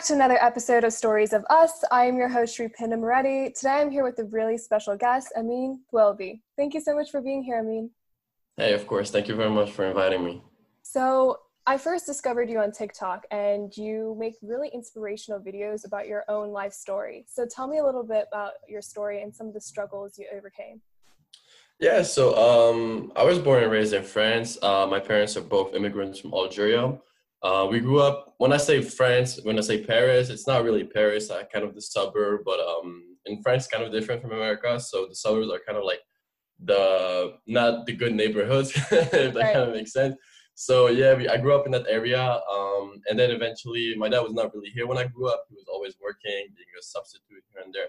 back to another episode of Stories of Us. I am your host, Shripinda Moretti. Today I'm here with a really special guest, Amine Toualbi. Thank you so much for being here, Amine. Hey, of course. Thank you very much for inviting me. So, I first discovered you on TikTok and you make really inspirational videos about your own life story. So, tell me a little bit about your story and some of the struggles you overcame. Yeah, so um, I was born and raised in France. Uh, my parents are both immigrants from Algeria. Uh, we grew up, when I say France, when I say Paris, it's not really Paris, uh, kind of the suburb, but um, in France, kind of different from America. So the suburbs are kind of like the, not the good neighborhoods, if that right. kind of makes sense. So yeah, we, I grew up in that area. Um, and then eventually, my dad was not really here when I grew up. He was always working, being a substitute here and there.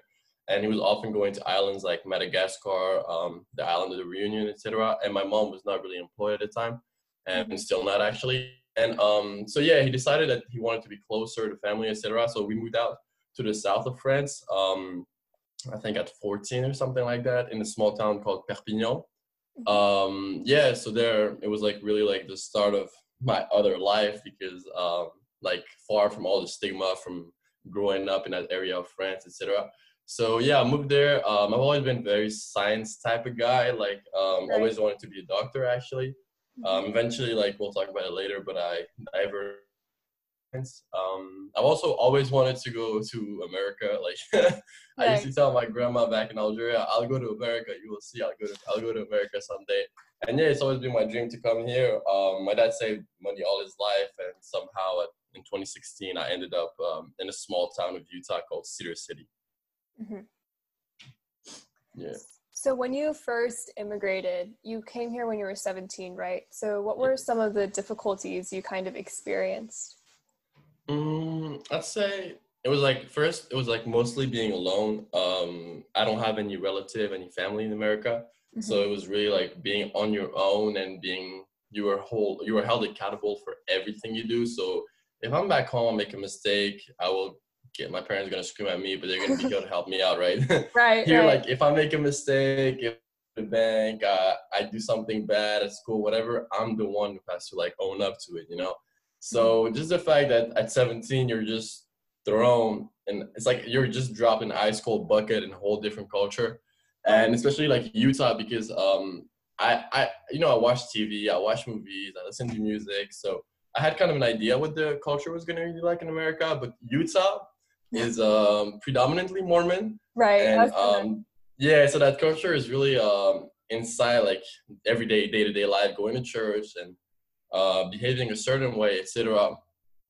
And he was often going to islands like Madagascar, um, the island of the Reunion, etc. And my mom was not really employed at the time, and mm-hmm. still not actually and um, so yeah, he decided that he wanted to be closer to family, etc. So we moved out to the south of France. Um, I think at 14 or something like that, in a small town called Perpignan. Mm-hmm. Um, yeah, so there it was like really like the start of my other life because um, like far from all the stigma from growing up in that area of France, etc. So yeah, I moved there. Um, I've always been very science type of guy. Like um, right. always wanted to be a doctor actually. Um, eventually, like we'll talk about it later, but I never. Um, I've also always wanted to go to America. Like I used to tell my grandma back in Algeria, "I'll go to America. You will see. I'll go to I'll go to America someday." And yeah, it's always been my dream to come here. Um, my dad saved money all his life, and somehow in 2016, I ended up um, in a small town of Utah called Cedar City. Mm-hmm. Yeah. So when you first immigrated, you came here when you were 17, right? So what were some of the difficulties you kind of experienced? Mm, I'd say it was like first it was like mostly being alone. Um, I don't have any relative, any family in America, mm-hmm. so it was really like being on your own and being you were whole you were held accountable for everything you do. So if I'm back home, I make a mistake, I will get my parents are gonna scream at me, but they're gonna be here to help me out, right? Right. Here, right. like if I make a mistake, if the bank, uh, I do something bad at school, whatever, I'm the one who has to like own up to it, you know. So just the fact that at 17 you're just thrown, and it's like you're just dropped in an ice cold bucket in a whole different culture, and especially like Utah because um I I you know I watch TV, I watch movies, I listen to music, so. I had kind of an idea what the culture was going to be like in America, but Utah, is um, predominantly Mormon. Right. And um, yeah, so that culture is really um, inside like everyday, day to day life, going to church and uh, behaving a certain way, etc.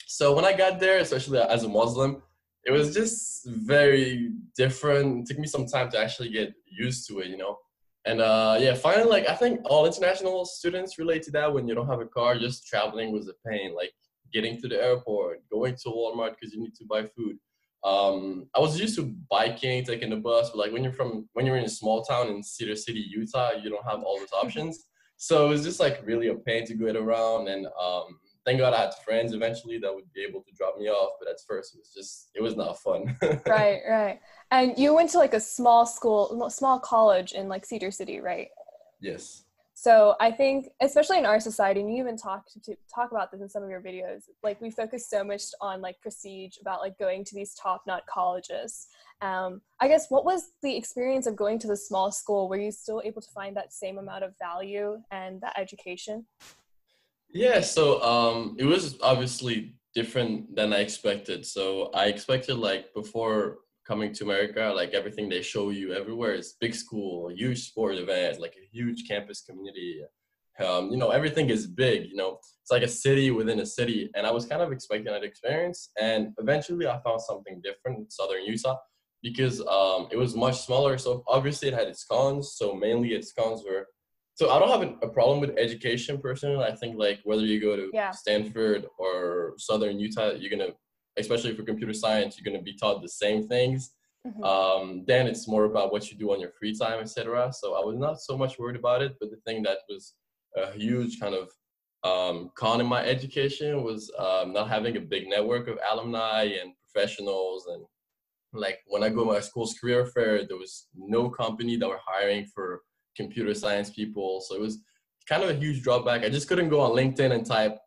So when I got there, especially as a Muslim, it was just very different. It took me some time to actually get used to it, you know. And uh, yeah, finally, like I think all international students relate to that. When you don't have a car, just traveling was a pain. Like getting to the airport, going to Walmart because you need to buy food um, I was used to biking, taking the bus, but like when you're from when you're in a small town in Cedar City, Utah, you don't have all those options. So it was just like really a pain to get around. And um, thank God I had friends eventually that would be able to drop me off. But at first, it was just it was not fun. right, right. And you went to like a small school, small college in like Cedar City, right? Yes. So I think, especially in our society, and you even talk to, talk about this in some of your videos. Like we focus so much on like prestige, about like going to these top-notch colleges. Um, I guess what was the experience of going to the small school? Were you still able to find that same amount of value and that education? Yeah, so um, it was obviously different than I expected. So I expected like before coming to America, like everything they show you everywhere is big school, huge sport events, like a huge campus community. Um, you know, everything is big. You know, it's like a city within a city, and I was kind of expecting that experience. And eventually, I found something different in Southern Utah because um, it was much smaller. So obviously, it had its cons. So mainly, its cons were. So I don't have a problem with education personally. I think like whether you go to yeah. Stanford or Southern Utah, you're gonna especially for computer science, you're going to be taught the same things. Mm-hmm. Um, then it's more about what you do on your free time, etc. So I was not so much worried about it, but the thing that was a huge kind of um, con in my education was um, not having a big network of alumni and professionals. And like when I go to my school's career fair, there was no company that were hiring for computer science people. So it was kind of a huge drawback. I just couldn't go on LinkedIn and type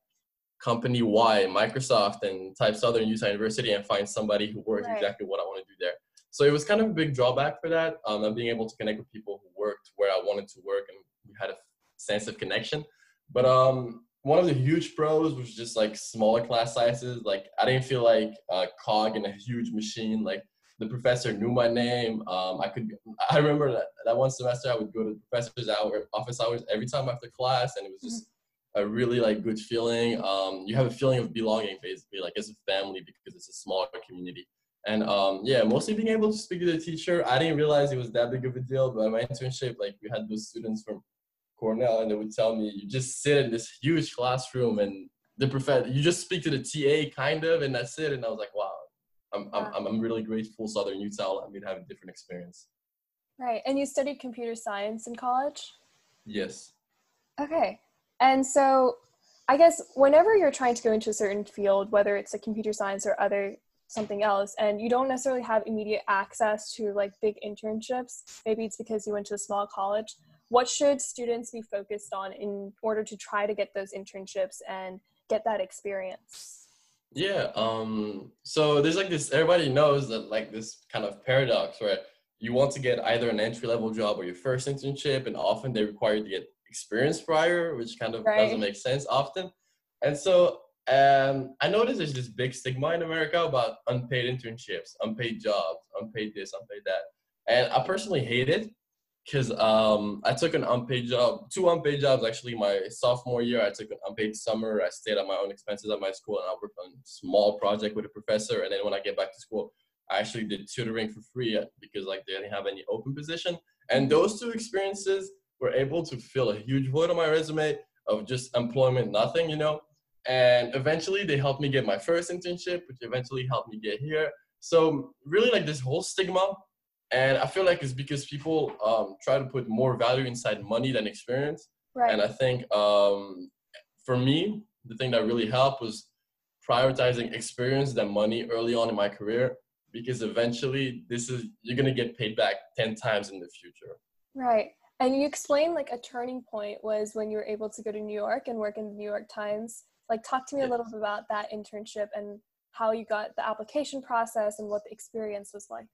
company Y, Microsoft, and type Southern Utah University and find somebody who works Right. exactly what I want to do there. So it was kind of a big drawback for that. Um, not being able to connect with people who worked where I wanted to work, and we had a sense of connection. But um, one of the huge pros was just like smaller class sizes. Like I didn't feel like a cog in a huge machine. Like the professor knew my name. Um, I could. I remember that that one semester I would go to the professor's hour office hours every time after class, and it was just a really like good feeling. Um, you have a feeling of belonging, basically, like as a family because it's a smaller community. And um, yeah, mostly being able to speak to the teacher. I didn't realize it was that big of a deal, but my internship, like we had those students from Cornell, and they would tell me, you just sit in this huge classroom and the professor, you just speak to the TA kind of, and that's it. And I was like, wow, I'm, I'm, I'm, really grateful Southern Utah allowed me to have a different experience. Right. And you studied computer science in college? Yes. Okay. And so I guess whenever you're trying to go into a certain field, whether it's a computer science or other something else, and you don't necessarily have immediate access to like big internships, maybe it's because you went to a small college. What should students be focused on in order to try to get those internships and get that experience? Yeah. Um, so there's like this, everybody knows that like this kind of paradox where you want to get either an entry level job or your first internship, and often they require you to get experience prior, which kind of Right. doesn't make sense often. And so um, I noticed there's this big stigma in America about unpaid internships, unpaid jobs, unpaid this, unpaid that. And I personally hate it because um, I took an unpaid job, two unpaid jobs actually. My sophomore year, I took an unpaid summer. I stayed at my own expenses at my school, and I worked on a small project with a professor. And then when I get back to school, I actually did tutoring for free uh, because like they didn't have any open position. And those two experiences were able to fill a huge void on my resume of just employment, nothing, you know. And eventually, they helped me get my first internship, which eventually helped me get here. So really, like this whole stigma and I feel like it's because people um, try to put more value inside money than experience. Right. And I think um, for me, the thing that really helped was prioritizing experience than money early on in my career because eventually this is you're gonna get paid back 10 times in the future. Right. And you explained like a turning point was when you were able to go to New York and work in the New York Times. Like, talk to me a little bit about that internship and how you got the application process and what the experience was like.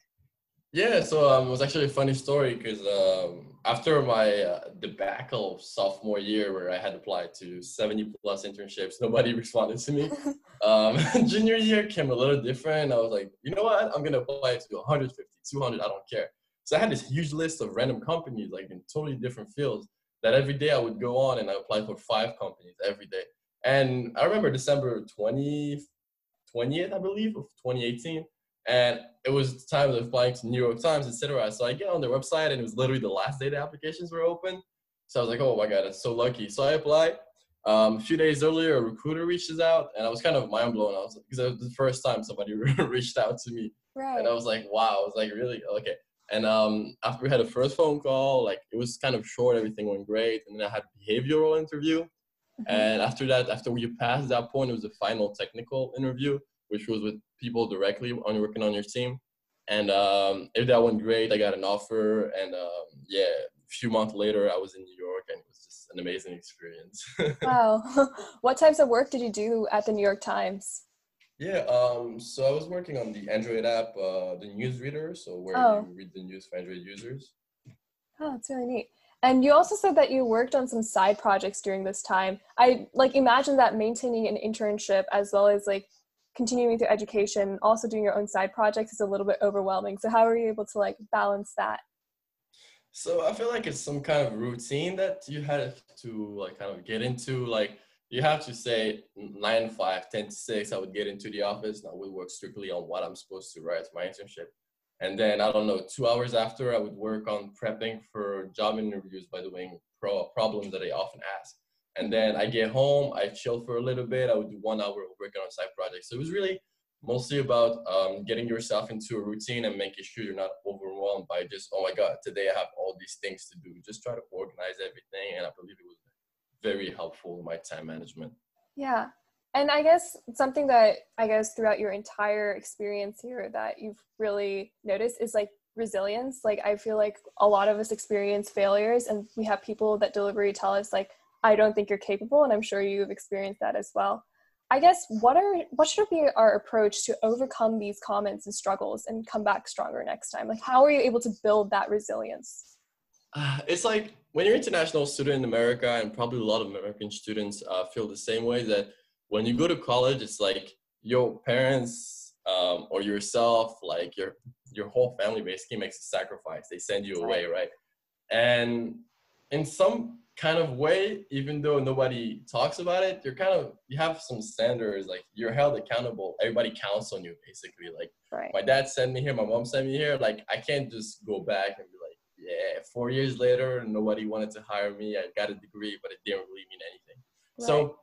Yeah, so um, it was actually a funny story because um, after my uh, debacle of sophomore year, where I had applied to 70 plus internships, nobody responded to me. um, junior year came a little different. I was like, you know what? I'm going to apply to 150, 200, I don't care. So I had this huge list of random companies, like in totally different fields, that every day I would go on and I applied for five companies every day. And I remember December 20, 20th, I believe, of 2018 and it was the time of applying to New York Times, etc. So I get on their website, and it was literally the last day the applications were open. So I was like, oh my god, that's so lucky. So I applied. Um, a few days earlier, a recruiter reaches out, and I was kind of mind blown. I was because it was the first time somebody reached out to me, Right. and I was like, wow, I was like, really okay. And um, after we had a first phone call, like it was kind of short, everything went great, and then I had a behavioral interview. Mhm. And after that, after we passed that point, it was the final technical interview, which was with people directly on working on your team. And um, if that went great, I got an offer. And um, yeah, a few months later, I was in New York, and it was just an amazing experience. wow. what types of work did you do at the New York Times? Yeah, um, so I was working on the Android app, uh, the newsreader, so where Oh. you read the news for Android users. Oh, that's really neat. And you also said that you worked on some side projects during this time. I like imagine that maintaining an internship as well as like continuing through education, also doing your own side projects is a little bit overwhelming. So how are you able to like balance that? So I feel like it's some kind of routine that you had to like kind of get into. Like you have to say nine to five, 10 to six, I would get into the office and I would work strictly on what I'm supposed to write my internship. And then I don't know, two hours after I would work on prepping for job interviews by doing pro problems that I often ask. And then I get home, I chill for a little bit. I would do one hour of working on side projects. So it was really mostly about um, getting yourself into a routine and making sure you're not overwhelmed by just, oh my God, today I have all these things to do. Just try to organize everything. And I believe it was very helpful in my time management. Yeah. And I guess something that I guess throughout your entire experience here that you've really noticed is like resilience. Like I feel like a lot of us experience failures and we have people that delivery tell us like I don't think you're capable and I'm sure you've experienced that as well. I guess what are what should be our approach to overcome these comments and struggles and come back stronger next time? Like, how are you able to build that resilience? Uh, it's like when you're an international student in America, and probably a lot of American students uh, feel the same way that when you go to college, it's like your parents um, or yourself, like your your whole family basically makes a sacrifice. They send you away, right? And in some kind of way, even though nobody talks about it, you're kind of you have some standards. Like you're held accountable. Everybody counts on you, basically. Like right. my dad sent me here, my mom sent me here. Like I can't just go back and be yeah. Four years later, nobody wanted to hire me. I got a degree, but it didn't really mean anything. Right. So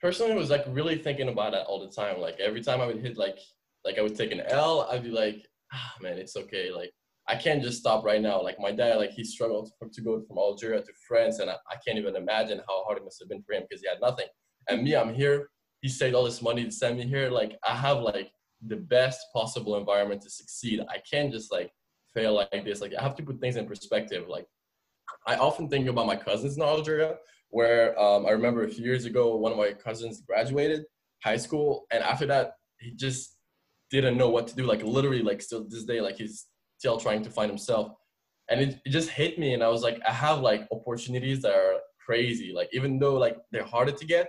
personally, I was like really thinking about that all the time. Like every time I would hit like like I would take an L, I'd be like, ah man, it's okay. Like I can't just stop right now. Like my dad, like he struggled to, to go from Algeria to France, and I, I, can't even imagine how hard it must have been for him because he had nothing. And me, I'm here. He saved all this money to send me here. Like I have like the best possible environment to succeed. I can't just like fail like this. Like I have to put things in perspective. Like I often think about my cousins in Algeria, where um, I remember a few years ago, one of my cousins graduated high school, and after that, he just didn't know what to do. Like literally, like still this day, like he's still trying to find himself. And it, it just hit me and I was like, I have like opportunities that are crazy. Like even though like they're harder to get,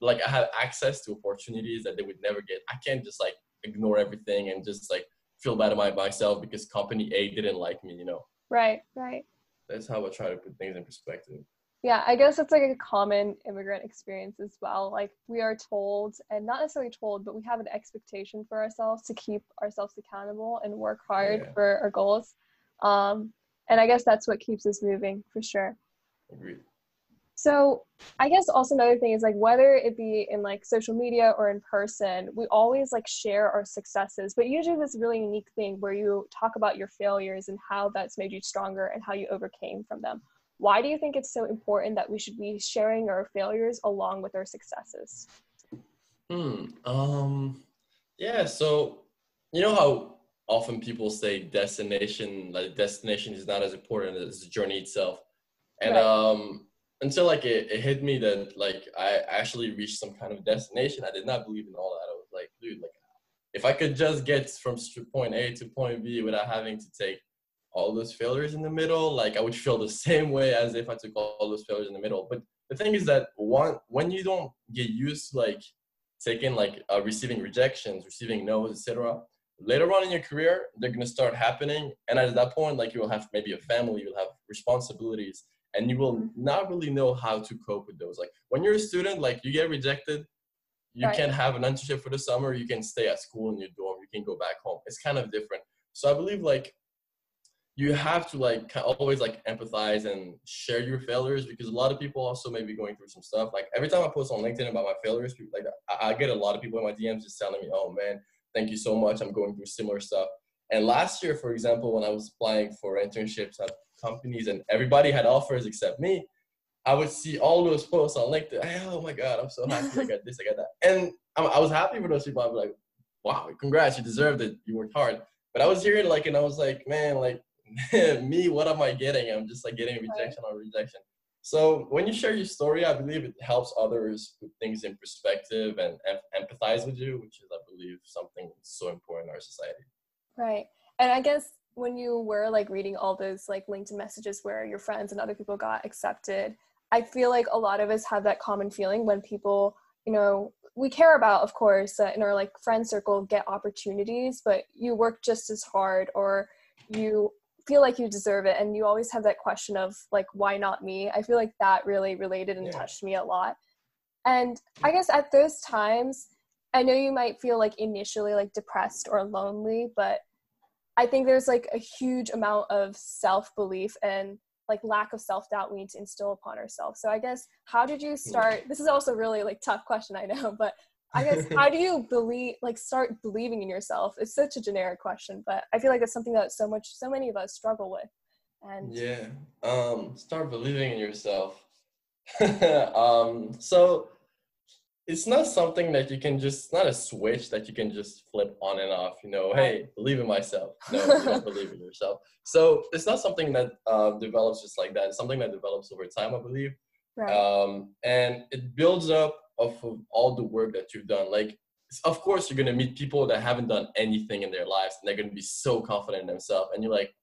like I have access to opportunities that they would never get. I can't just like ignore everything and just like feel bad about myself because company A didn't like me, you know. Right, right. That's how I try to put things in perspective. Yeah, I guess it's like a common immigrant experience as well. Like we are told, and not necessarily told, but we have an expectation for ourselves to keep ourselves accountable and work hard yeah. for our goals. Um, and I guess that's what keeps us moving for sure. Agreed. So I guess also another thing is like whether it be in like social media or in person, we always like share our successes, but usually this really unique thing where you talk about your failures and how that's made you stronger and how you overcame from them why do you think it's so important that we should be sharing our failures along with our successes? Hmm. Um. Yeah. So you know how often people say destination, like destination, is not as important as the journey itself, and right. um, until like it, it hit me that like I actually reached some kind of destination, I did not believe in all that. I was like, dude, like if I could just get from point A to point B without having to take all those failures in the middle, like I would feel the same way as if I took all those failures in the middle. But the thing is that one, when you don't get used to like taking like uh, receiving rejections, receiving no's, etc. Later on in your career, they're gonna start happening, and at that point, like you will have maybe a family, you'll have responsibilities, and you will mm-hmm. not really know how to cope with those. Like when you're a student, like you get rejected, you right. can have an internship for the summer, you can stay at school in your dorm, you can go back home. It's kind of different. So I believe like you have to like always like empathize and share your failures because a lot of people also may be going through some stuff. Like every time I post on LinkedIn about my failures, people like I, I get a lot of people in my DMs just telling me, "Oh man, thank you so much. I'm going through similar stuff." And last year, for example, when I was applying for internships at companies and everybody had offers except me, I would see all those posts on LinkedIn. oh my God, I'm so happy I got this, I got that. And I was happy for those people. I'd be like, wow, congrats, you deserved it. You worked hard. But I was hearing like, and I was like, man, like me, what am I getting? I'm just like getting rejection on rejection. So when you share your story, I believe it helps others put things in perspective and empathize with you, which is, I believe, something so important in our society. Right. And I guess when you were like reading all those like LinkedIn messages where your friends and other people got accepted, I feel like a lot of us have that common feeling when people, you know, we care about, of course, uh, in our like friend circle get opportunities, but you work just as hard or you feel like you deserve it and you always have that question of like why not me i feel like that really related and yeah. touched me a lot and i guess at those times i know you might feel like initially like depressed or lonely but i think there's like a huge amount of self-belief and like lack of self-doubt we need to instill upon ourselves so i guess how did you start this is also really like tough question i know but I guess how do you believe like start believing in yourself? It's such a generic question, but I feel like it's something that so much so many of us struggle with. And yeah, um, start believing in yourself. um, so it's not something that you can just not a switch that you can just flip on and off. You know, hey, believe in myself. No, you don't believe in yourself. So it's not something that uh, develops just like that. It's something that develops over time, I believe. Right. Um, and it builds up of, of all the work that you've done. Like, of course, you're gonna meet people that haven't done anything in their lives, and they're gonna be so confident in themselves, and you're like,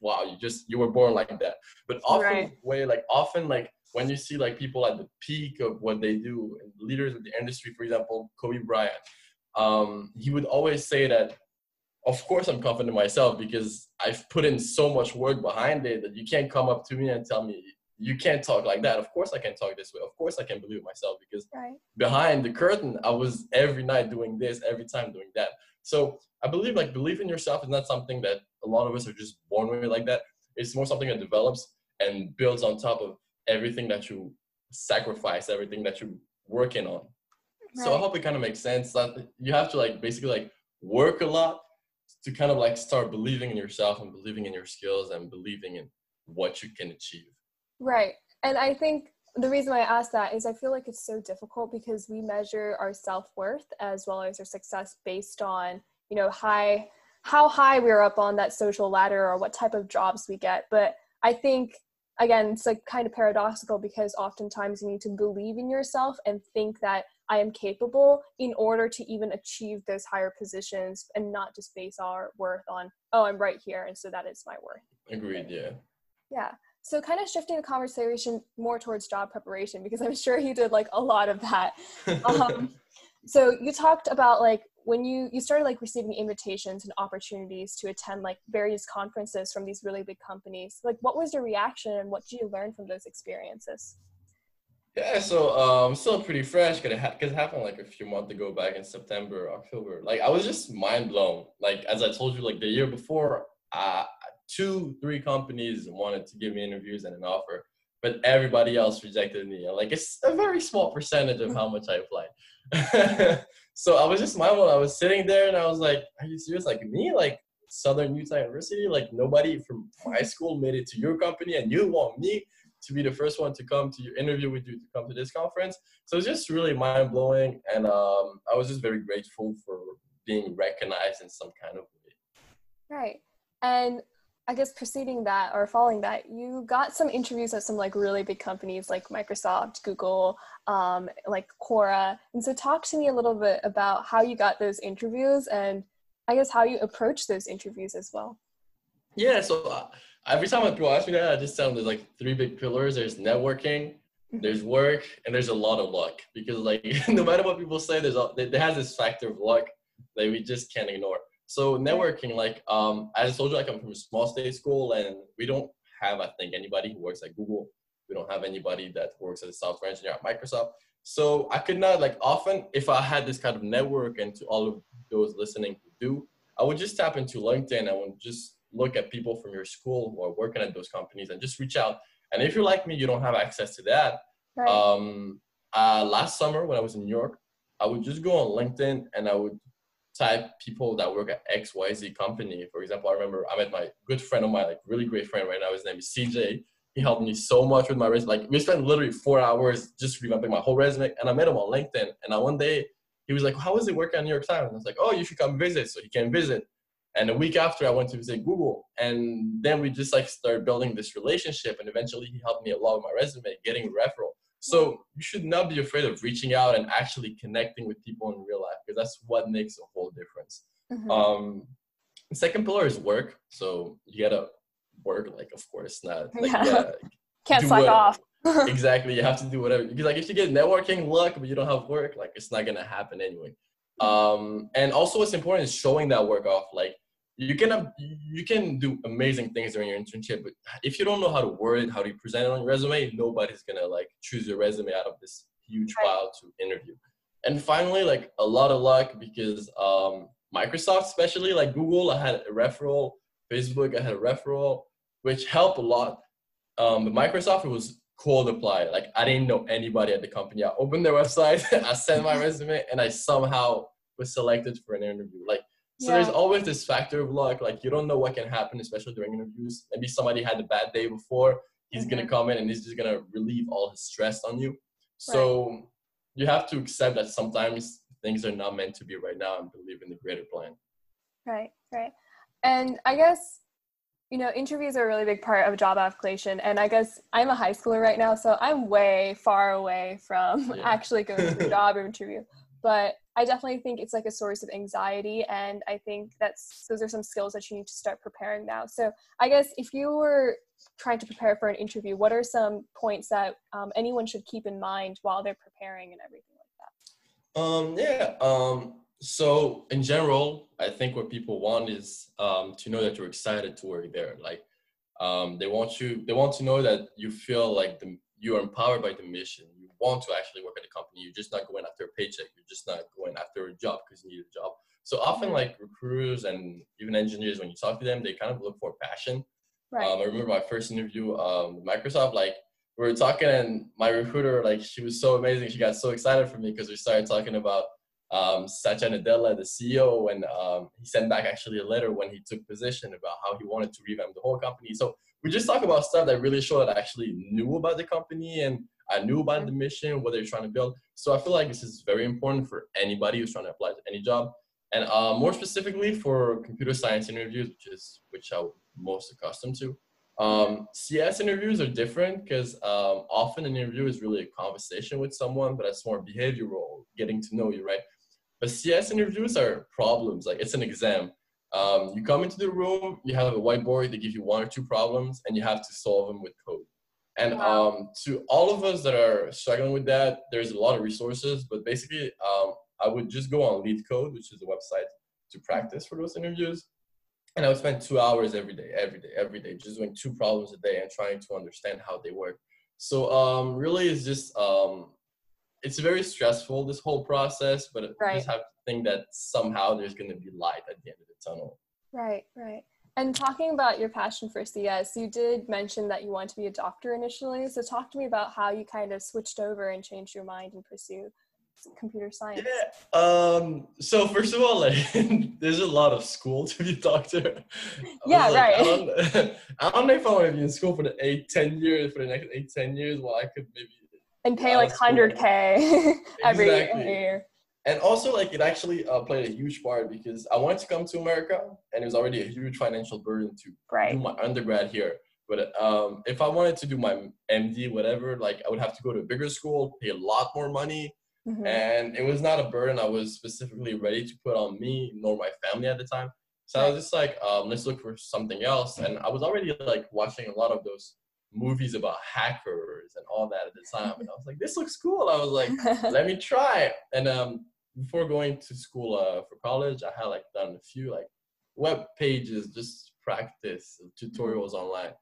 wow, you just you were born like that. But often, right. way like often like when you see like people at the peak of what they do, leaders of the industry, for example, Kobe Bryant, um, he would always say that of course I'm confident in myself because I've put in so much work behind it that you can't come up to me and tell me you can't talk like that. Of course I can talk this way. Of course I can believe myself because right. behind the curtain I was every night doing this, every time doing that. So I believe like believe in yourself is not something that a lot of us are just born with like that. It's more something that develops and builds on top of everything that you sacrifice, everything that you're working on. Right. So I hope it kind of makes sense that you have to like basically like work a lot to kind of like start believing in yourself and believing in your skills and believing in what you can achieve. Right. And I think the reason why I ask that is I feel like it's so difficult because we measure our self-worth as well as our success based on, you know, high how high we're up on that social ladder or what type of jobs we get. But I think again, it's like kind of paradoxical because oftentimes you need to believe in yourself and think that I am capable in order to even achieve those higher positions and not just base our worth on, oh, I'm right here. And so that is my worth. Agreed. Yeah. Yeah. So kind of shifting the conversation more towards job preparation because I'm sure you did like a lot of that. Um, so you talked about like when you you started like receiving invitations and opportunities to attend like various conferences from these really big companies like what was your reaction and what did you learn from those experiences yeah, so um, still pretty fresh because it, ha- it happened like a few months ago, back in September, October. Like I was just mind blown. Like as I told you, like the year before, uh, two, three companies wanted to give me interviews and an offer, but everybody else rejected me. like it's a very small percentage of how much I applied. so I was just mind blown. I was sitting there and I was like, "Are you serious? Like me? Like Southern Utah University? Like nobody from my school made it to your company, and you want me?" to be the first one to come to your interview with you to come to this conference. So it's just really mind blowing, and um, I was just very grateful for being recognized in some kind of way. Right, and I guess preceding that or following that, you got some interviews at some like really big companies like Microsoft, Google, um, like Quora. And so, talk to me a little bit about how you got those interviews and I guess how you approach those interviews as well. Yeah, so uh, every time people ask me that, I just tell them there's like three big pillars. There's networking, mm-hmm. there's work, and there's a lot of luck. Because like no matter what people say, there's a, there has this factor of luck that we just can't ignore. So networking, like um, as I told you, I come from a small state school, and we don't have, I think, anybody who works at Google. We don't have anybody that works as a software engineer at Microsoft. So I could not like often if I had this kind of network and to all of those listening who do, I would just tap into LinkedIn. I would just look at people from your school who are working at those companies and just reach out. And if you're like me, you don't have access to that. Right. Um, uh, last summer when I was in New York, I would just go on LinkedIn and I would type people that work at XYZ company. For example, I remember I met my good friend of mine, like really great friend right now. His name is CJ. He helped me so much with my resume. Like we spent literally four hours just revamping my whole resume. And I met him on LinkedIn. And I, one day he was like, "How is it working at New York Times?" And I was like, "Oh, you should come visit." So he came visit. And a week after, I went to visit Google, and then we just like started building this relationship. And eventually, he helped me a lot with my resume, getting referral. So you should not be afraid of reaching out and actually connecting with people in real life because that's what makes a whole difference. Mm-hmm. Um, second pillar is work. So you gotta work, like of course, not like, yeah. can't slack off. exactly, you have to do whatever. Because like if you get networking luck but you don't have work, like it's not gonna happen anyway. Mm-hmm. Um, and also what's important is showing that work off. Like you can you can do amazing things during your internship, but if you don't know how to word it, how to present it on your resume, nobody's gonna like choose your resume out of this huge pile to interview. And finally, like a lot of luck because um, Microsoft, especially like Google, I had a referral. Facebook, I had a referral, which helped a lot. Um, but Microsoft, it was cold apply. Like I didn't know anybody at the company. I opened their website, I sent my resume, and I somehow was selected for an interview. Like so, yeah. there's always this factor of luck. Like you don't know what can happen, especially during interviews. Maybe somebody had a bad day before. He's mm-hmm. gonna come in and he's just gonna relieve all his stress on you. So right. you have to accept that sometimes things are not meant to be right now and believe in the greater plan. Right, right. And I guess you know, interviews are a really big part of job application. And I guess I'm a high schooler right now, so I'm way far away from yeah. actually going to the job interview. But I definitely think it's like a source of anxiety. And I think that's those are some skills that you need to start preparing now. So I guess if you were trying to prepare for an interview, what are some points that um, anyone should keep in mind while they're preparing and everything like that? Um, yeah. Um, so in general, I think what people want is um, to know that you're excited to work there. Like um, they want you, they want to know that you feel like the, you are empowered by the mission. Want to actually work at the company. You're just not going after a paycheck. You're just not going after a job because you need a job. So often, mm-hmm. like recruiters and even engineers, when you talk to them, they kind of look for passion. Right. Um, I remember my first interview um, with Microsoft. Like we were talking, and my recruiter, like she was so amazing. She got so excited for me because we started talking about um, Satya Nadella, the CEO, and um, he sent back actually a letter when he took position about how he wanted to revamp the whole company. So we just talk about stuff that really showed that I actually knew about the company and I knew about the mission, what they're trying to build. So I feel like this is very important for anybody who's trying to apply to any job. And uh, more specifically for computer science interviews, which is which I'm most accustomed to. Um, CS interviews are different because um, often an interview is really a conversation with someone, but it's more behavioral, getting to know you, right? But CS interviews are problems, like it's an exam. Um, you come into the room, you have a whiteboard, they give you one or two problems, and you have to solve them with code. And wow. um, to all of us that are struggling with that, there's a lot of resources, but basically, um, I would just go on LeetCode, which is a website to practice for those interviews. And I would spend two hours every day, every day, every day, just doing two problems a day and trying to understand how they work. So um, really, it's just um, it's very stressful this whole process, but right. you just have to think that somehow there's going to be light at the end of the tunnel. Right, right. And talking about your passion for CS, you did mention that you want to be a doctor initially. So talk to me about how you kind of switched over and changed your mind and pursue computer science. Yeah. Um. So first of all, like, there's a lot of school to be a doctor. Yeah. Like, right. I don't, I don't know if I want to be in school for the eight, ten years for the next eight, ten years. Well, I could maybe and pay like 100k every exactly. year and also like it actually uh, played a huge part because i wanted to come to america and it was already a huge financial burden to right. do my undergrad here but um, if i wanted to do my md whatever like i would have to go to a bigger school pay a lot more money mm-hmm. and it was not a burden i was specifically ready to put on me nor my family at the time so i was just like um, let's look for something else and i was already like watching a lot of those movies about hackers and all that at the time. And I was like, this looks cool. I was like, let me try. And um, before going to school uh, for college, I had like done a few like web pages, just practice tutorials online.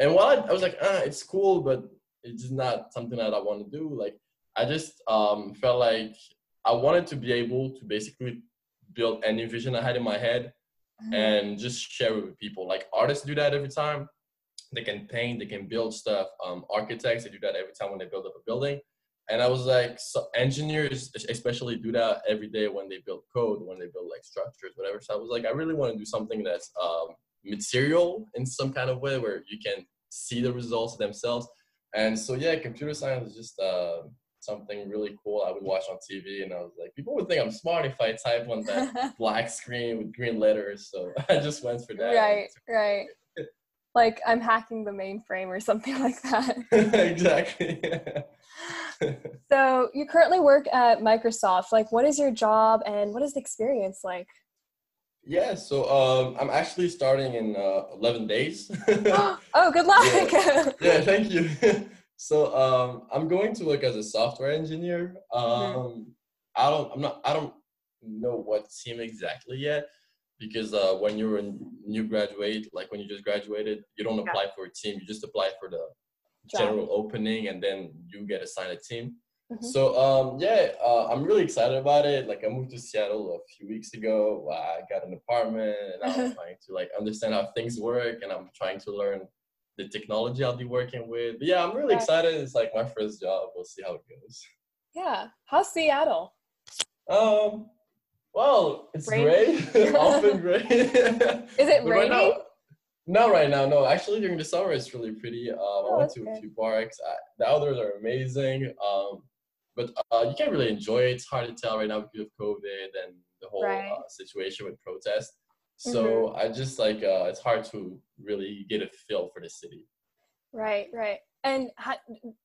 And while I, I was like, ah, it's cool, but it's not something that I want to do. Like, I just um, felt like I wanted to be able to basically build any vision I had in my head mm-hmm. and just share it with people. Like artists do that every time they can paint, they can build stuff. Um, architects, they do that every time when they build up a building. And I was like, so engineers especially do that every day when they build code, when they build like structures, whatever. So I was like, I really want to do something that's um, material in some kind of way where you can see the results themselves. And so yeah, computer science is just uh, something really cool I would watch on TV, and I was like, people would think I'm smart if I type on that black screen with green letters. So I just went for that. Right, right like I'm hacking the mainframe or something like that. exactly. so you currently work at Microsoft. Like, what is your job and what is the experience like? Yeah, so um, I'm actually starting in uh, 11 days. oh, good luck. Yeah, yeah thank you. so um, I'm going to work as a software engineer. Mm-hmm. Um, mm-hmm. I don't, I'm not, I don't know what team exactly yet because uh, when you're a new graduate, like when you just graduated, you don't apply yeah. for a team. You just apply for the general opening, and then you get assigned a team. Mm-hmm. So um, yeah, uh, I'm really excited about it. Like I moved to Seattle a few weeks ago. I got an apartment, and I'm trying to like understand how things work, and I'm trying to learn the technology I'll be working with. But yeah, I'm really yeah. excited. It's like my first job. We'll see how it goes. Yeah, how's Seattle? Um, well, it's rain? great. Often great. Is it raining? Right no, right now, no. Actually, during the summer, it's really pretty. Um, oh, I went to a few parks. I, the outdoors are amazing. Um, but uh, you can't really enjoy it. It's hard to tell right now because of COVID and the whole right. uh, situation with protests. So Mhm. I just like uh, it's hard to really get a feel for the city. Right, right. And ha-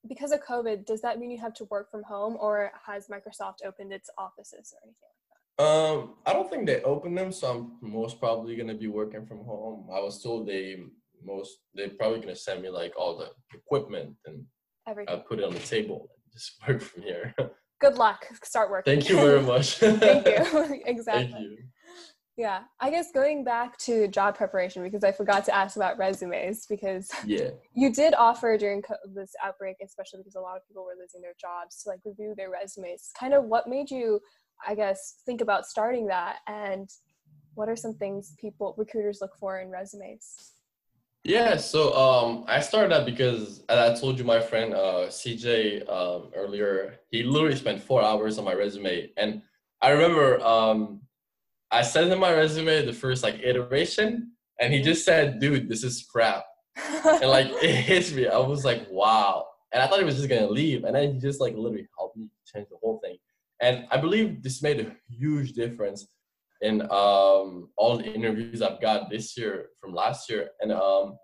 because of COVID, does that mean you have to work from home, or has Microsoft opened its offices or anything? Um, I don't think they open them, so I'm most probably gonna be working from home. I was told they most they're probably gonna send me like all the equipment and Everything. I'll put it on the table and just work from here. Good luck. Start working. Thank you very much. Thank you. exactly. Thank you. Yeah. I guess going back to job preparation because I forgot to ask about resumes because Yeah. you did offer during this outbreak, especially because a lot of people were losing their jobs, to like review their resumes. Kind of what made you, I guess, think about starting that, and what are some things people recruiters look for in resumes? Yeah, so um, I started that because, as I told you, my friend uh, CJ um, earlier, he literally spent four hours on my resume, and I remember um, I sent him my resume the first like iteration, and he just said, "Dude, this is crap," and like it hits me. I was like, "Wow!" And I thought he was just gonna leave, and then he just like literally helped me change the whole thing, and I believe this made a huge difference in um, all the interviews I've got this year from last year. And um,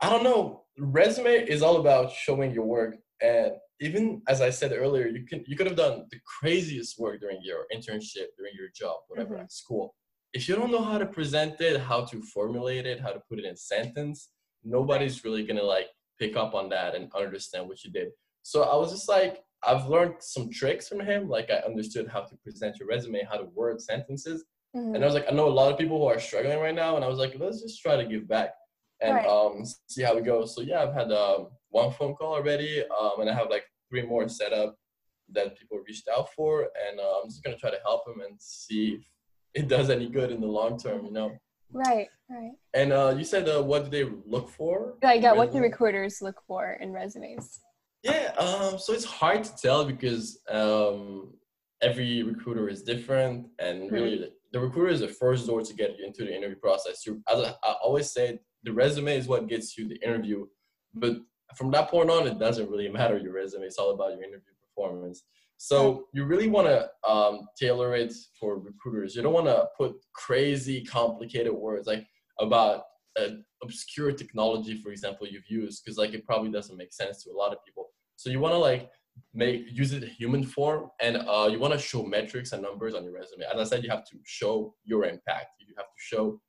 I don't know, resume is all about showing your work. And even as I said earlier, you can you could have done the craziest work during your internship, during your job, whatever Mhm. at school. If you don't know how to present it, how to formulate it, how to put it in sentence, nobody's really gonna like pick up on that and understand what you did. So I was just like, I've learned some tricks from him. Like I understood how to present your resume, how to word sentences. Mhm. And I was like, I know a lot of people who are struggling right now, and I was like, let's just try to give back and Right. um, see how it goes. So yeah, I've had um, one phone call already, um, and I have like three more set up that people reached out for, and uh, I'm just gonna try to help them and see if it does any good in the long term, you know. Right, right. And uh, you said, uh, what do they look for? Yeah, yeah. What do recruiters look for in resumes? Yeah, um, so it's hard to tell because um, every recruiter is different, and really the, the recruiter is the first door to get you into the interview process. You, as I, I always say, the resume is what gets you the interview, but from that point on, it doesn't really matter your resume. It's all about your interview performance. So you really want to um, tailor it for recruiters. You don't want to put crazy, complicated words like about obscure technology, for example, you've used, because like it probably doesn't make sense to a lot of people. So you want to like make use it human form, and uh, you want to show metrics and numbers on your resume. As I said, you have to show your impact. You have to show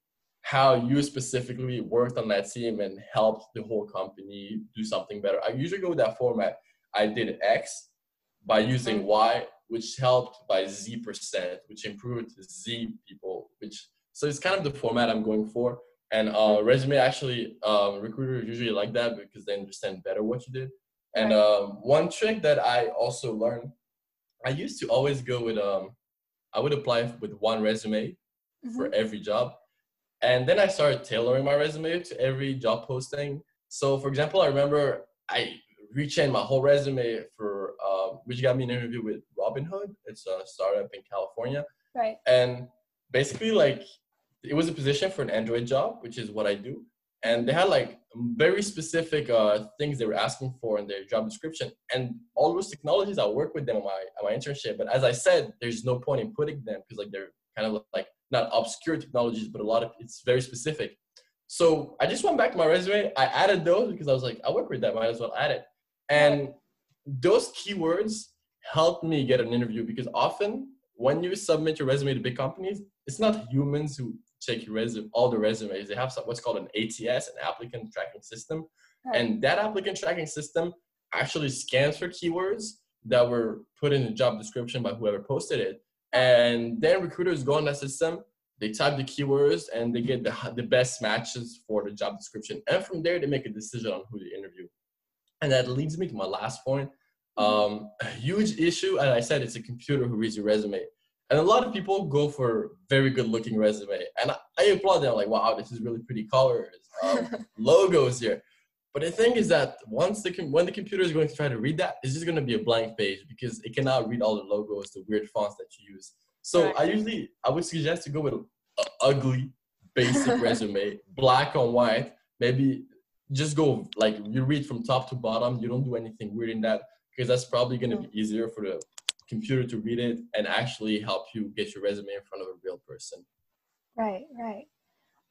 how you specifically worked on that team and helped the whole company do something better. I usually go with that format. I did X by using Y, which helped by Z percent, which improved Z people, which so it's kind of the format I'm going for. And uh, resume actually, um, recruiters usually like that because they understand better what you did. And Right. um, one trick that I also learned, I used to always go with, um, I would apply with one resume for Mhm. every job. And then I started tailoring my resume to every job posting. So, for example, I remember I rechained my whole resume for, um, which got me an interview with Robinhood. It's a startup in California. Right. And basically, like, it was a position for an Android job, which is what I do. And they had like very specific uh, things they were asking for in their job description. And all those technologies, I work with them on my, on my internship. But as I said, there's no point in putting them because like they're kind of like not obscure technologies, but a lot of it's very specific. So I just went back to my resume. I added those because I was like, I work with that, might as well add it. And those keywords helped me get an interview because often when you submit your resume to big companies, it's not humans who check your resume, all the resumes. They have some, what's called an ATS, an applicant tracking system. Right. And that applicant tracking system actually scans for keywords that were put in the job description by whoever posted it. And then recruiters go on that system, they type the keywords, and they get the, the best matches for the job description. And from there, they make a decision on who to interview. And that leads me to my last point. Um, a huge issue, and I said it's a computer who reads your resume. And a lot of people go for very good looking resume. And I, I applaud them, like, wow, this is really pretty colors, um, logos here. But the thing is that once the com- when the computer is going to try to read that, it's just going to be a blank page because it cannot read all the logos, the weird fonts that you use. So Right. I usually I would suggest to go with an ugly, basic resume, black on white. Maybe just go like you read from top to bottom. You don't do anything weird in that because that's probably going to be easier for the computer to read it and actually help you get your resume in front of a real person. Right, right.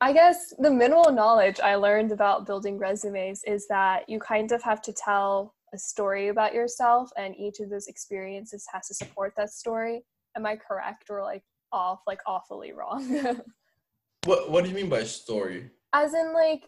I guess the minimal knowledge I learned about building resumes is that you kind of have to tell a story about yourself, and each of those experiences has to support that story. Am I correct or like off, like awfully wrong? what What do you mean by story? As in, like,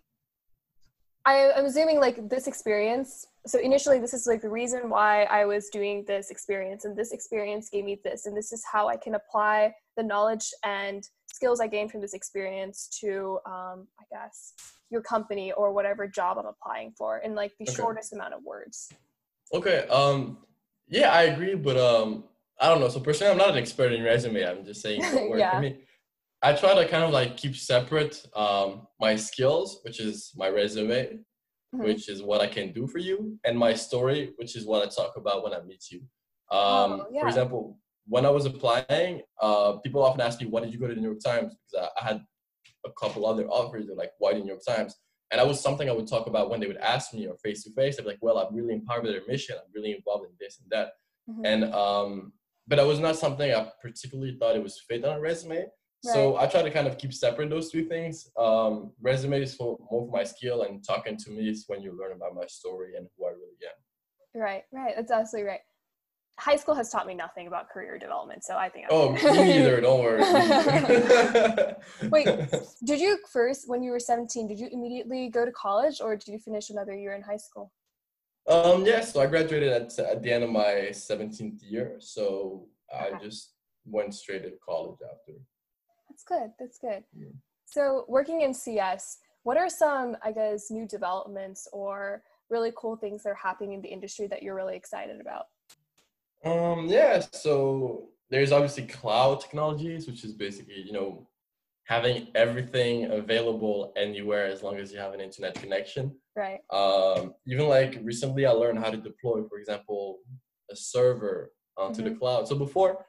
I, I'm assuming like this experience. So initially, this is like the reason why I was doing this experience, and this experience gave me this, and this is how I can apply the knowledge and skills I gained from this experience to, um, I guess, your company or whatever job I'm applying for in like the okay. shortest amount of words. Okay. Um. Yeah, I agree, but um, I don't know. So personally, I'm not an expert in resume. I'm just saying yeah. I try to kind of like keep separate um, my skills, which is my resume, mm-hmm. which is what I can do for you, and my story, which is what I talk about when I meet you. Um, oh, yeah. For example, when I was applying, uh, people often ask me, "Why did you go to the New York Times?" Because I, I had a couple other offers. They're like, "Why the New York Times?" And that was something I would talk about when they would ask me or face to face. I'd be like, "Well, I'm really empowered by their mission. I'm really involved in this and that." Mm-hmm. And um, but that was not something I particularly thought it was fit on a resume. Right. So I try to kind of keep separate those two things. Um, resume is for more for my skill, and talking to me is when you learn about my story and who I really am. Right, right. That's absolutely right high school has taught me nothing about career development, so I think. I'm oh, me neither. Don't worry. Wait, did you first, when you were 17, did you immediately go to college, or did you finish another year in high school? Um, yeah, so I graduated at, at the end of my 17th year, so okay. I just went straight to college after. That's good. That's good. Yeah. So, working in CS, what are some, I guess, new developments or really cool things that are happening in the industry that you're really excited about? Um, yeah, so there's obviously cloud technologies, which is basically, you know, having everything available anywhere as long as you have an internet connection. Right. Um, even like recently I learned how to deploy, for example, a server onto mm-hmm. the cloud. So before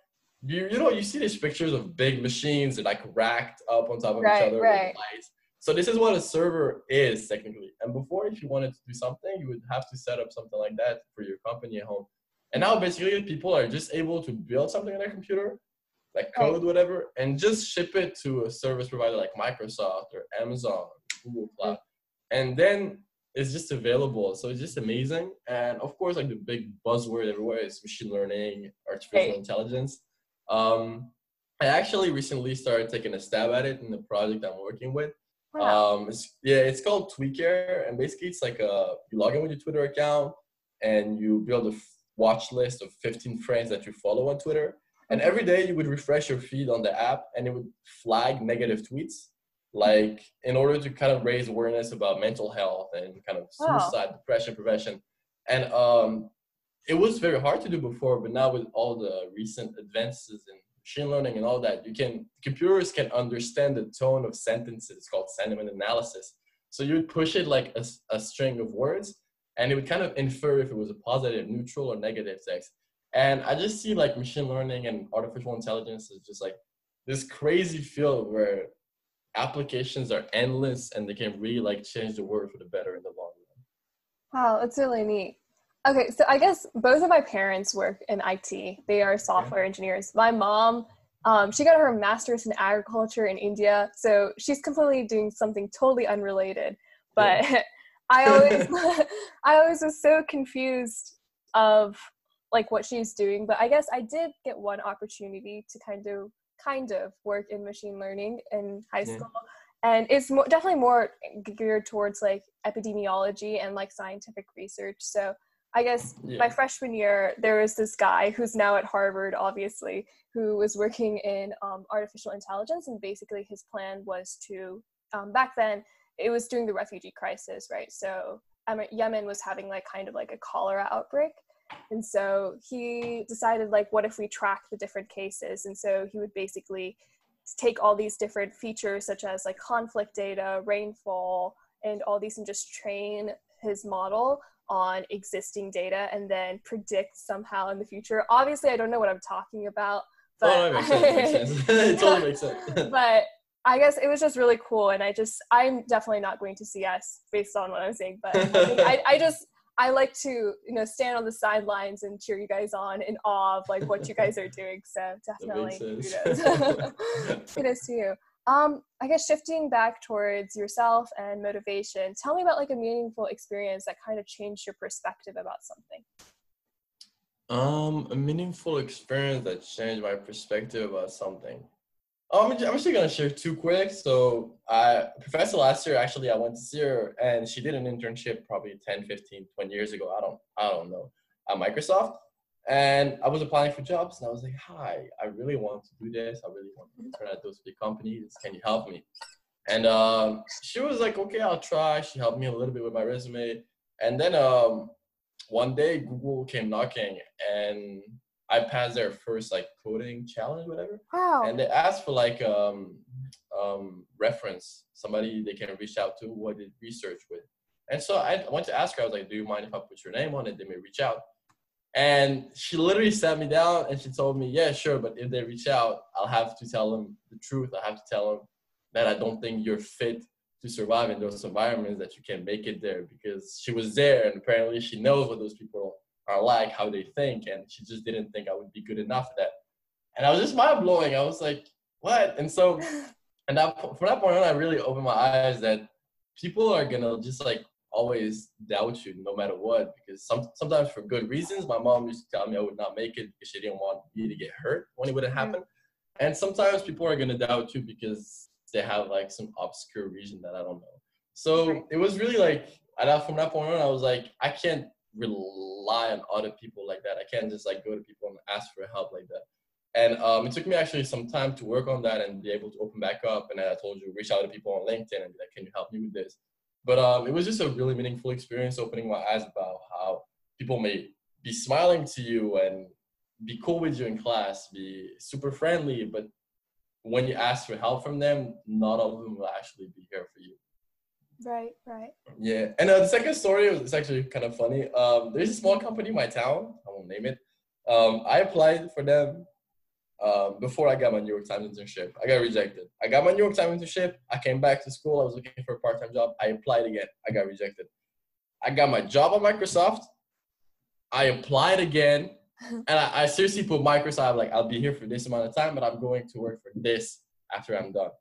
you you know you see these pictures of big machines that like racked up on top of right, each other right. with lights. So this is what a server is technically. And before, if you wanted to do something, you would have to set up something like that for your company at home. And now basically people are just able to build something on their computer, like code, whatever, and just ship it to a service provider like Microsoft or Amazon, Google Cloud. Mm-hmm. And then it's just available. So it's just amazing. And of course, like the big buzzword everywhere is machine learning, artificial intelligence. Um, I actually recently started taking a stab at it in the project I'm working with. Wow. Um, it's, yeah, it's called Tweaker, and basically it's like a you log in with your Twitter account and you build a watch list of 15 friends that you follow on Twitter. And every day you would refresh your feed on the app and it would flag negative tweets, like in order to kind of raise awareness about mental health and kind of suicide, wow. depression prevention. And um, it was very hard to do before, but now with all the recent advances in machine learning and all that, you can computers can understand the tone of sentences. It's called sentiment analysis. So you would push it like a, a string of words, and it would kind of infer if it was a positive, neutral, or negative text. And I just see like machine learning and artificial intelligence is just like this crazy field where applications are endless and they can really like change the world for the better in the long run. Wow, that's really neat. Okay, so I guess both of my parents work in IT. They are software okay. engineers. My mom, um, she got her master's in agriculture in India, so she's completely doing something totally unrelated. But yeah. I always I always was so confused of like what she's doing, but I guess I did get one opportunity to kind of kind of work in machine learning in high yeah. school. And it's more, definitely more geared towards like epidemiology and like scientific research. So I guess yeah. my freshman year, there was this guy who's now at Harvard, obviously, who was working in um, artificial intelligence. And basically, his plan was to, um, back then, it was during the refugee crisis, right? So um, Yemen was having like kind of like a cholera outbreak. And so he decided like, what if we track the different cases? And so he would basically take all these different features such as like conflict data, rainfall, and all these and just train his model on existing data and then predict somehow in the future. Obviously, I don't know what I'm talking about, oh, but oh, makes sense, makes sense. it totally makes sense. but I guess it was just really cool, and I just I'm definitely not going to CS based on what I'm saying, but I, I, just I like to you know stand on the sidelines and cheer you guys on in awe of like what you guys are doing. So definitely kudos, kudos to you. Um, I guess shifting back towards yourself and motivation, tell me about like a meaningful experience that kind of changed your perspective about something. Um, a meaningful experience that changed my perspective about something. Um, I'm actually gonna share two quick. So, I professor last year actually I went to see her and she did an internship probably 10, 15, 20 years ago. I don't I don't know at Microsoft. And I was applying for jobs and I was like, hi, I really want to do this. I really want to turn at those big companies. Can you help me? And um, she was like, okay, I'll try. She helped me a little bit with my resume. And then um, one day Google came knocking and I passed their first like coding challenge, whatever. Wow. And they asked for like um, um, reference, somebody they can reach out to what did research with. And so I went to ask her, I was like, do you mind if I put your name on it? They may reach out. And she literally sat me down and she told me, yeah, sure, but if they reach out, I'll have to tell them the truth. I have to tell them that I don't think you're fit to survive in those environments, that you can't make it there because she was there and apparently she knows what those people are like, how they think, and she just didn't think I would be good enough for that. And I was just mind blowing. I was like, what? And so, and that, from that point on, I really opened my eyes that people are gonna just like always doubt you no matter what because some, sometimes for good reasons my mom used to tell me i would not make it because she didn't want me to get hurt when it wouldn't mm-hmm. happen mm-hmm. and sometimes people are going to doubt you because they have like some obscure reason that i don't know so it was really like I from that point on i was like i can't rely on other people like that i can't just like go to people and ask for help like that and um, it took me actually some time to work on that and be able to open back up. And I told you, reach out to people on LinkedIn and be like, can you help me with this? But um, it was just a really meaningful experience, opening my eyes about how people may be smiling to you and be cool with you in class, be super friendly, but when you ask for help from them, not all of them will actually be here for you. Right, right. Yeah, and uh, the second story is actually kind of funny. Um, there's a small company in my town. I won't name it. Um, I applied for them um, before I got my New York Times internship. I got rejected. I got my New York Times internship. I came back to school. I was looking for a part time job. I applied again. I got rejected. I got my job at Microsoft. I applied again. and I, I, seriously put Microsoft like I'll be here for this amount of time, but I'm going to work for this after I'm done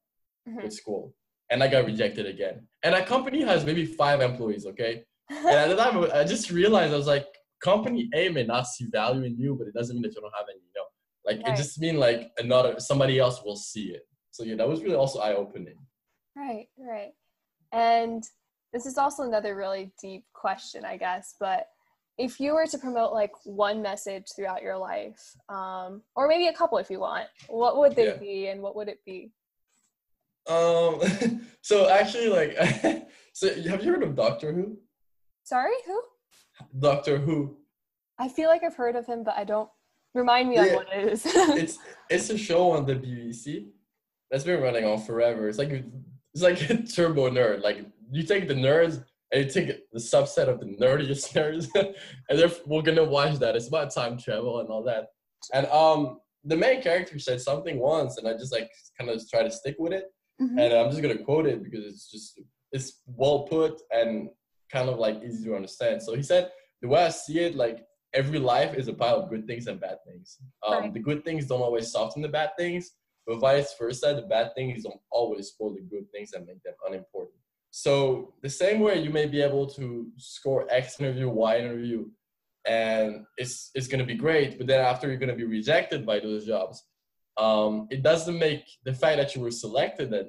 mm-hmm. with school. And I got rejected again. And a company has maybe five employees, okay? and at the time, I just realized I was like, company A may not see value in you, but it doesn't mean that you don't have any, you know, like right. it just mean like another somebody else will see it. So yeah, that was really also eye opening. Right, right. And this is also another really deep question, I guess, but if you were to promote like one message throughout your life, um, or maybe a couple if you want, what would they yeah. be and what would it be? Um, so actually, like, so have you heard of Doctor Who? Sorry, who? Doctor Who. I feel like I've heard of him, but I don't Remind me yeah, on what it is. it's it's a show on the BBC that's been running on forever. It's like it's like a turbo nerd. Like you take the nerds and you take the subset of the nerdiest nerds, and they're we're gonna watch that. It's about time travel and all that. And um, the main character said something once, and I just like kind of try to stick with it. Mm-hmm. And I'm just gonna quote it because it's just it's well put and kind of like easy to understand. So he said, the way I see it, like every life is a pile of good things and bad things. Um, right. The good things don't always soften the bad things, but vice versa, the bad things don't always spoil the good things and make them unimportant. So the same way you may be able to score X interview, Y interview, and it's it's gonna be great, but then after you're gonna be rejected by those jobs, um, it doesn't make the fact that you were selected and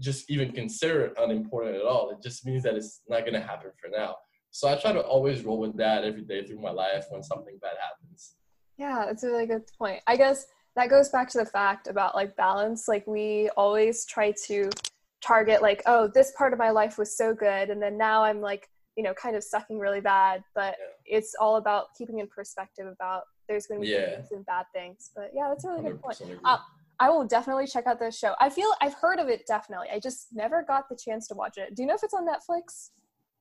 just even consider it unimportant at all. It just means that it's not gonna happen for now. So I try to always roll with that every day through my life when something bad happens. Yeah, that's a really good point. I guess that goes back to the fact about like balance. Like we always try to target like, oh, this part of my life was so good, and then now I'm like, you know, kind of sucking really bad. But yeah. it's all about keeping in perspective about there's going to be yeah. things and bad things. But yeah, that's a really good point. Uh, I will definitely check out this show. I feel I've heard of it definitely. I just never got the chance to watch it. Do you know if it's on Netflix?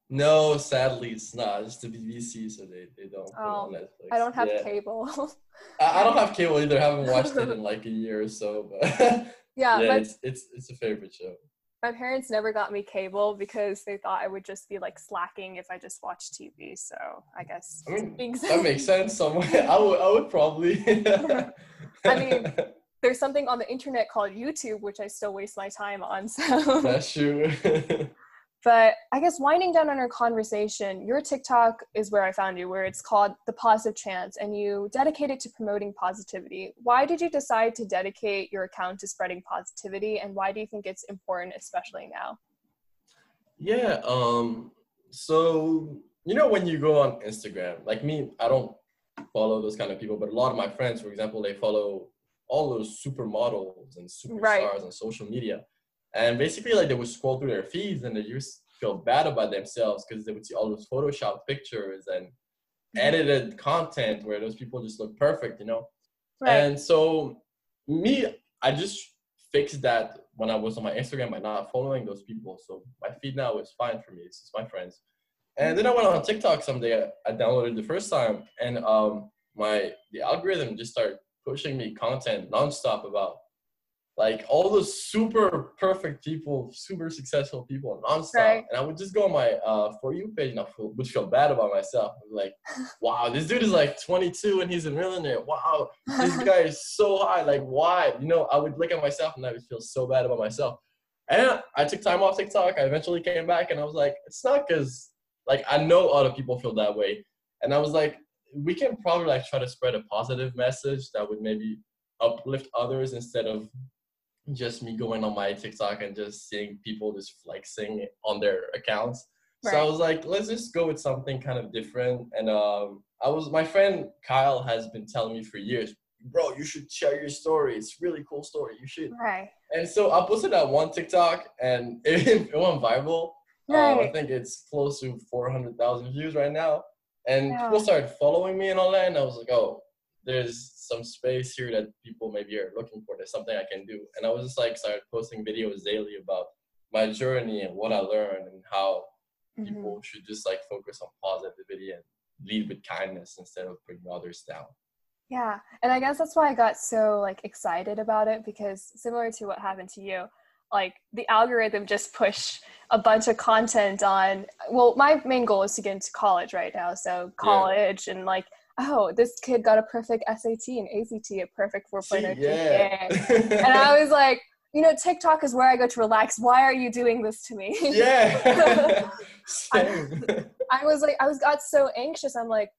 No, sadly it's not. It's the BBC, so they, they don't put oh, it on oh, Netflix. I don't have yeah. cable. I, I, don't have cable either. I haven't watched it in like a year or so, but yeah, yeah it's, it's it's a favorite show. My parents never got me cable because they thought I would just be like slacking if I just watched TV. So I guess I mean, that makes sense. Somewhere I would I would probably. I mean, there's something on the internet called YouTube, which I still waste my time on. So That's true. But I guess winding down on our conversation, your TikTok is where I found you, where it's called The Positive Chance, and you dedicate it to promoting positivity. Why did you decide to dedicate your account to spreading positivity, and why do you think it's important, especially now? yeah. Um. So you know when you go on Instagram, like me, I don't follow those kind of people, but a lot of my friends, for example, they follow all those supermodels and superstars Right. on social media. And basically, like they would scroll through their feeds and they just feel bad about themselves because they would see all those Photoshop pictures and edited content where those people just look perfect, you know. And so me, I just fixed that when I was on my Instagram by not following those people. So my feed now is fine for me. It's just my friends. And then I went on TikTok someday. I downloaded the first time, and um, my the algorithm just started pushing me content nonstop about like all those super perfect people, super successful people nonstop. Right. And I would just go on my uh, for you page and I feel, would feel bad about myself. I was like, wow, this dude is like 22 and he's a millionaire. Wow, this guy is so high. Like, why? You know, I would look at myself and I would feel so bad about myself. And I took time off TikTok. I eventually came back and I was like, it's not because, like, I know other people feel that way. And I was like, we can probably like try to spread a positive message that would maybe uplift others instead of just me going on my TikTok and just seeing people just flexing on their accounts. So I was like, let's just go with something kind of different. And um, I was my friend Kyle has been telling me for years, bro, you should share your story. It's a really cool story. You should. right. And so I posted that one TikTok and it, it went viral. Um, I think it's close to 400,000 views right now. And Yeah. people started following me and all that. And I was like, oh, there's some space here that people maybe are looking for. There's something I can do. And I was just like, started posting videos daily about my journey and what I learned and how Mhm. people should just like focus on positivity and lead with kindness instead of putting others down. Yeah, and I guess that's why I got so like excited about it because similar to what happened to you, like the algorithm just pushed a bunch of content on. Well, my main goal is to get into college right now, so college and like, oh, this kid got a perfect SAT and ACT, a perfect 4.0 See, GPA, yeah. and I was like, you know, TikTok is where I go to relax. Why are you doing this to me? yeah. Same. I was like, I was got so anxious. I'm like,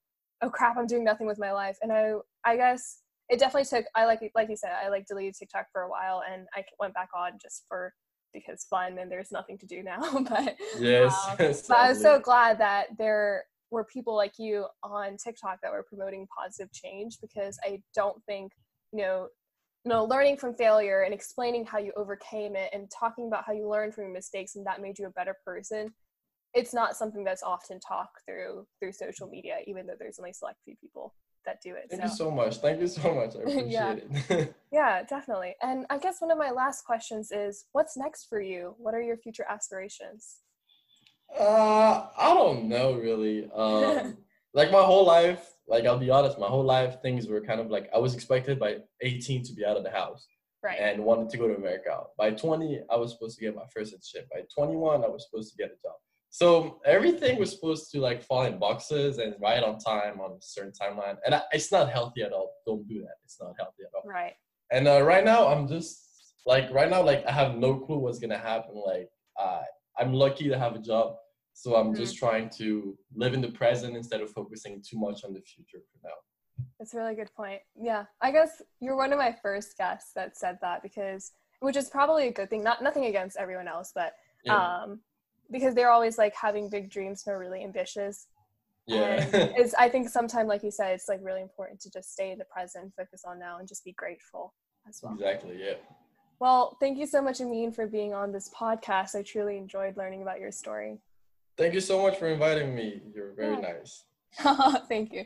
oh crap, I'm doing nothing with my life. And I, I guess it definitely took. I like, like you said, I like deleted TikTok for a while, and I went back on just for because fun, and there's nothing to do now. but yes. Um, but I was so glad that there were people like you on TikTok that were promoting positive change because I don't think, you know, you know, learning from failure and explaining how you overcame it and talking about how you learned from your mistakes and that made you a better person. It's not something that's often talked through through social media, even though there's only select few people that do it. Thank so. you so much. Thank you so much. I appreciate Yeah. it. Yeah, definitely. And I guess one of my last questions is what's next for you? What are your future aspirations? Uh, I don't know really. Um, like my whole life, like I'll be honest, my whole life things were kind of like I was expected by 18 to be out of the house Right. and wanted to go to America. By 20, I was supposed to get my first internship. By 21, I was supposed to get a job. So everything was supposed to like fall in boxes and right on time on a certain timeline. And I, it's not healthy at all. Don't do that. It's not healthy at all. right. And uh, right now, I'm just like right now, like I have no clue what's gonna happen. Like uh, I'm lucky to have a job, so I'm just trying to live in the present instead of focusing too much on the future for now. That's a really good point. Yeah, I guess you're one of my first guests that said that because, which is probably a good thing. Not nothing against everyone else, but Yeah, um, because they're always like having big dreams and are really ambitious. yeah, And it's I think sometimes, like you said, it's like really important to just stay in the present, focus on now, and just be grateful as well. exactly. Yeah. Well, thank you so much, Amine, for being on this podcast. I truly enjoyed learning about your story. Thank you so much for inviting me. You're very Yeah. nice. thank you.